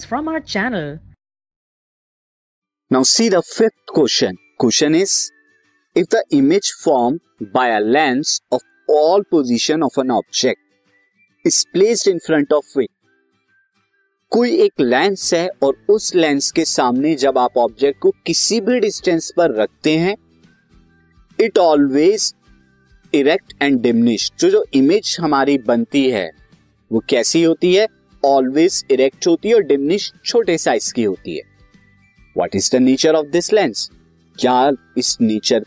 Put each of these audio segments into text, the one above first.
videos from our channel. Now see the fifth question. Question is, if the image formed by a lens of all position of an object is placed in front of it, कोई एक lens है और उस lens के सामने जब आप object को किसी भी डिस्टेंस पर रखते हैं it always erect and diminish जो जो इमेज हमारी बनती है वो कैसी होती है ऑलवेज इरेक्ट होती है और डिमिनिश छोटे साइज़ की होती है। What is the nature of this lens क्या इस नेचर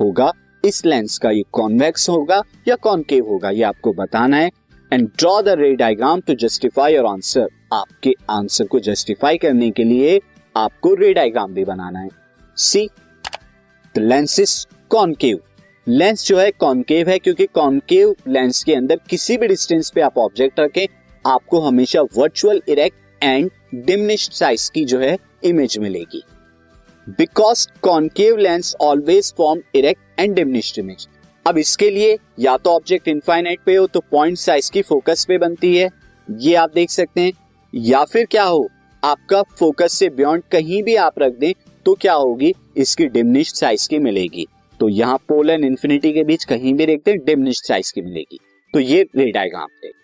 होगा? इस लेंस का ये कॉन्वेक्स होगा या कॉनकेव होगा? ये आपको बताना है। And draw the ray diagram to justify your answer आपके आंसर को जस्टिफाई करने के लिए आपको रे डायग्राम भी बनाना है। See the lens is concave lens जो है कॉनकेव है क्योंकि कॉनकेव लेंस के अंदर किसी भी डिस्टेंस पे आप ऑब्जेक्ट रखें आपको हमेशा virtual erect and diminished size की जो है इमेज मिलेगी। Because concave lens always form erect and diminished image अब इसके लिए या तो ऑब्जेक्ट इनफाइनाइट पे हो तो पॉइंट साइज़ की फोकस पे बनती है। ये आप देख सकते हैं। या फिर क्या हो, आपका फोकस से बियॉन्ड कहीं भी आप रख दें तो क्या होगी, इसकी डिमिनिश्ड साइज़ की मिलेगी। तो यहाँ पोल एंड इन्फिनिटी के बीच कहीं भी देखते हैं डिमिनिश्ड साइज़ की मिलेगी। तो ये रे डायग्राम थे